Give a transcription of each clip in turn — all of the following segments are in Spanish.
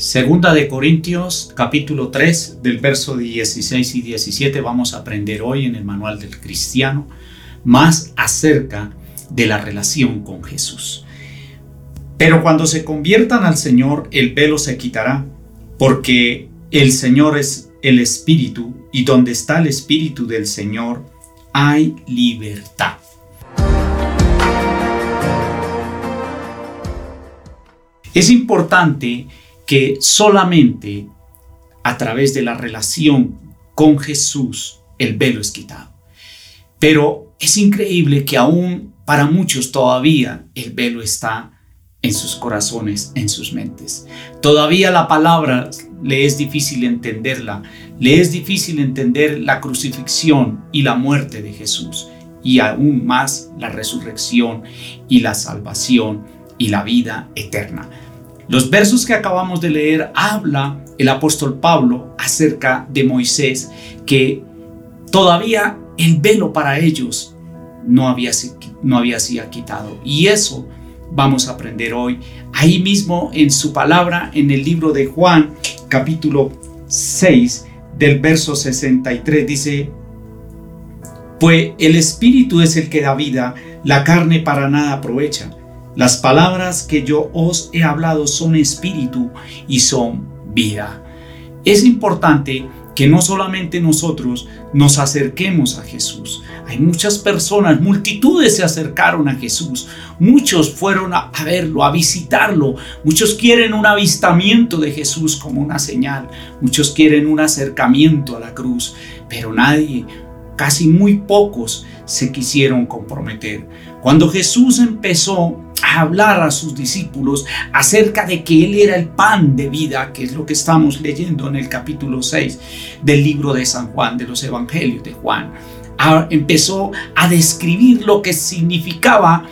Segunda de Corintios capítulo 3 del verso 16 y 17 vamos a aprender hoy en el manual del cristiano más acerca de la relación con Jesús. Pero cuando se conviertan al Señor el velo se quitará porque el Señor es el Espíritu y donde está el Espíritu del Señor hay libertad. Es importante que solamente a través de la relación con Jesús el velo es quitado. Pero es increíble que aún para muchos todavía el velo está en sus corazones, en sus mentes. Todavía la palabra le es difícil entenderla, le es difícil entender la crucifixión y la muerte de Jesús y aún más la resurrección y la salvación y la vida eterna. Los versos que acabamos de leer habla el apóstol Pablo acerca de Moisés, que todavía el velo para ellos no había, no había sido quitado. Y eso vamos a aprender hoy. Ahí mismo en su palabra, en el libro de Juan, capítulo 6, del verso 63, dice, pues el espíritu es el que da vida, la carne para nada aprovecha. Las palabras que yo os he hablado son espíritu y son vida. Es importante que no solamente nosotros nos acerquemos a Jesús. Hay muchas personas, multitudes se acercaron a Jesús. Muchos fueron a, verlo, a visitarlo. Muchos quieren un avistamiento de Jesús como una señal. Muchos quieren un acercamiento a la cruz. Pero nadie, casi muy pocos, se quisieron comprometer. Cuando Jesús empezó hablar a sus discípulos acerca de que Él era el pan de vida, que es lo que estamos leyendo en el capítulo 6 del libro de San Juan, de los Evangelios de Juan. empezó a describir lo que significaba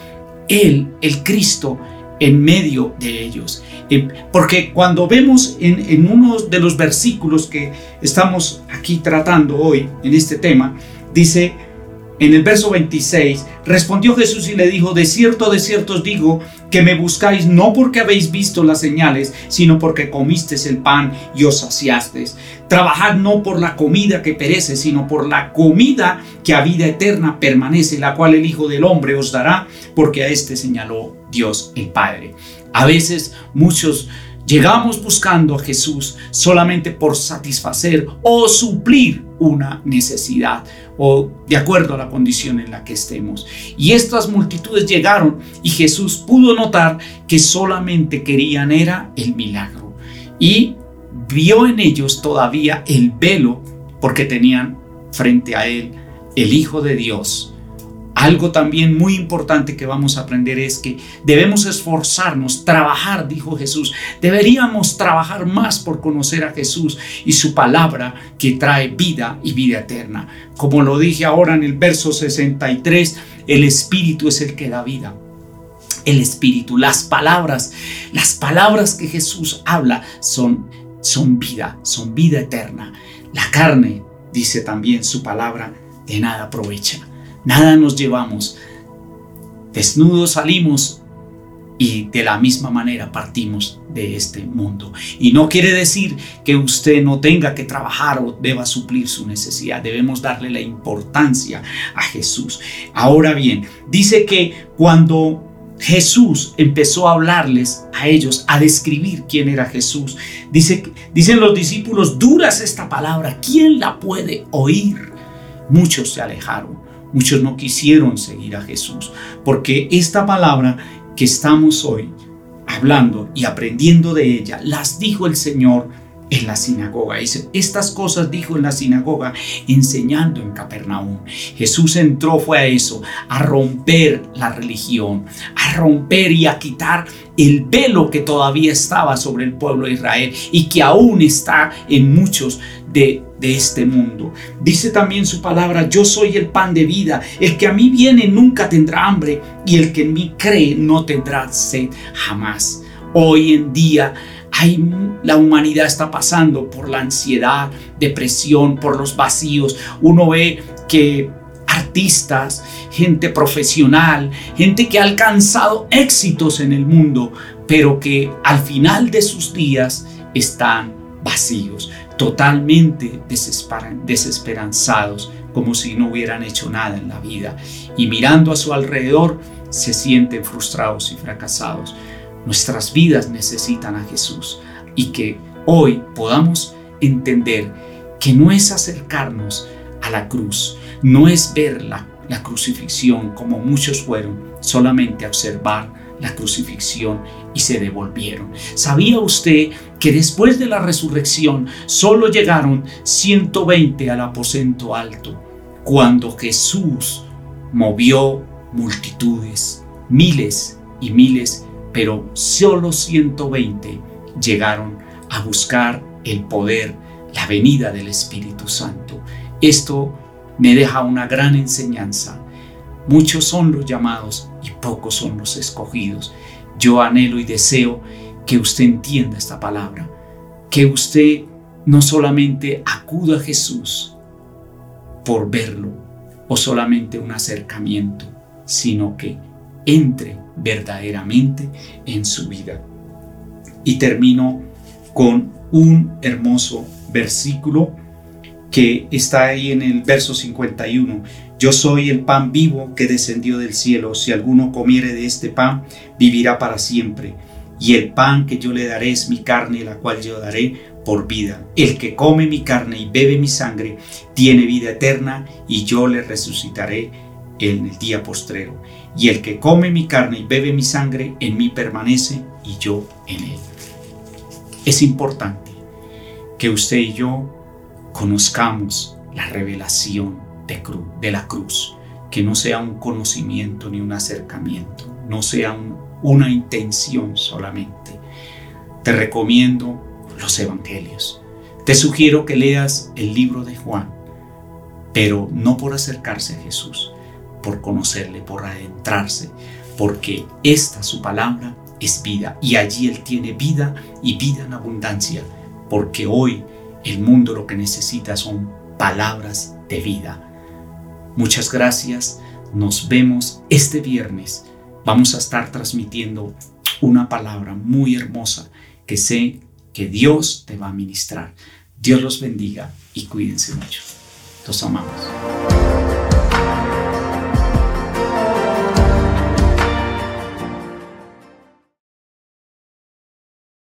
Él, el Cristo, en medio de ellos. Em, porque cuando vemos en, en uno de los versículos que estamos aquí tratando hoy en este tema, dice, en el verso 26, respondió Jesús y le dijo, de cierto, de cierto os digo, que me buscáis no porque habéis visto las señales, sino porque comisteis el pan y os saciasteis. Trabajad no por la comida que perece, sino por la comida que a vida eterna permanece, la cual el Hijo del Hombre os dará, porque a este señaló Dios el Padre. A veces muchos Llegamos buscando a Jesús solamente por satisfacer o suplir una necesidad o de acuerdo a la condición en la que estemos. Y estas multitudes llegaron y Jesús pudo notar que solamente querían era el milagro. Y vio en ellos todavía el velo porque tenían frente a él el Hijo de Dios algo también muy importante que vamos a aprender es que debemos esforzarnos, trabajar, dijo Jesús. Deberíamos trabajar más por conocer a Jesús y su palabra que trae vida y vida eterna. Como lo dije ahora en el verso 63, el Espíritu es el que da vida. El Espíritu, las palabras, las palabras que Jesús habla son, son vida, son vida eterna. La carne, dice también su palabra, de nada aprovecha nada nos llevamos. Desnudos salimos y de la misma manera partimos de este mundo. Y no quiere decir que usted no tenga que trabajar o deba suplir su necesidad. Debemos darle la importancia a Jesús. Ahora bien, dice que cuando Jesús empezó a hablarles a ellos, a describir quién era Jesús, dice, dicen los discípulos, duras esta palabra, ¿quién la puede oír? Muchos se alejaron. Muchos no quisieron seguir a Jesús, porque esta palabra que estamos hoy hablando y aprendiendo de ella, las dijo el Señor en la sinagoga. Estas cosas dijo en la sinagoga enseñando en Capernaum. Jesús entró fue a eso, a romper la religión, a romper y a quitar el velo que todavía estaba sobre el pueblo de Israel y que aún está en muchos de, este mundo. Dice también su palabra, yo soy el pan de vida, el que a mí viene nunca tendrá hambre y el que en mí cree no tendrá sed jamás. Hoy en día la humanidad está pasando por la ansiedad, depresión, por los vacíos. Uno ve que artistas, gente profesional, gente que ha alcanzado éxitos en el mundo, pero que al final de sus días están vacíos, totalmente desesperanzados, como si no hubieran hecho nada en la vida. Y mirando a su alrededor, se sienten frustrados y fracasados. Nuestras vidas necesitan a Jesús y que hoy podamos entender que no es acercarnos a la cruz, no es ver la, la crucifixión como muchos fueron, solamente observar la crucifixión y se devolvieron. ¿Sabía usted que después de la resurrección solo llegaron 120 al aposento alto cuando Jesús movió multitudes, miles y miles, pero solo 120 llegaron a buscar el poder, la venida del Espíritu Santo. Esto me deja una gran enseñanza. Muchos son los llamados y pocos son los escogidos. Yo anhelo y deseo que usted entienda esta palabra, que usted no solamente acuda a Jesús por verlo o solamente un acercamiento, sino que entre verdaderamente en su vida. Y termino con un hermoso versículo que está ahí en el verso 51. Yo soy el pan vivo que descendió del cielo. Si alguno comiere de este pan, vivirá para siempre. Y el pan que yo le daré es mi carne, la cual yo daré por vida. El que come mi carne y bebe mi sangre, tiene vida eterna, y yo le resucitaré en el día postrero. Y el que come mi carne y bebe mi sangre, en mí permanece, y yo en él. Es importante que usted y yo conozcamos la revelación de, la cruz, que no sea un conocimiento ni un acercamiento, no sea una intención solamente. Te recomiendo los evangelios. Te sugiero que leas el libro de Juan, pero no por acercarse a Jesús, por conocerle, por adentrarse, porque esta su palabra es vida y allí Él tiene vida y vida en abundancia, porque hoy el mundo lo que necesita son palabras de vida. Muchas gracias, nos vemos este viernes. Vamos a estar transmitiendo una palabra muy hermosa que sé que Dios te va a ministrar. Dios los bendiga y cuídense mucho. Los amamos.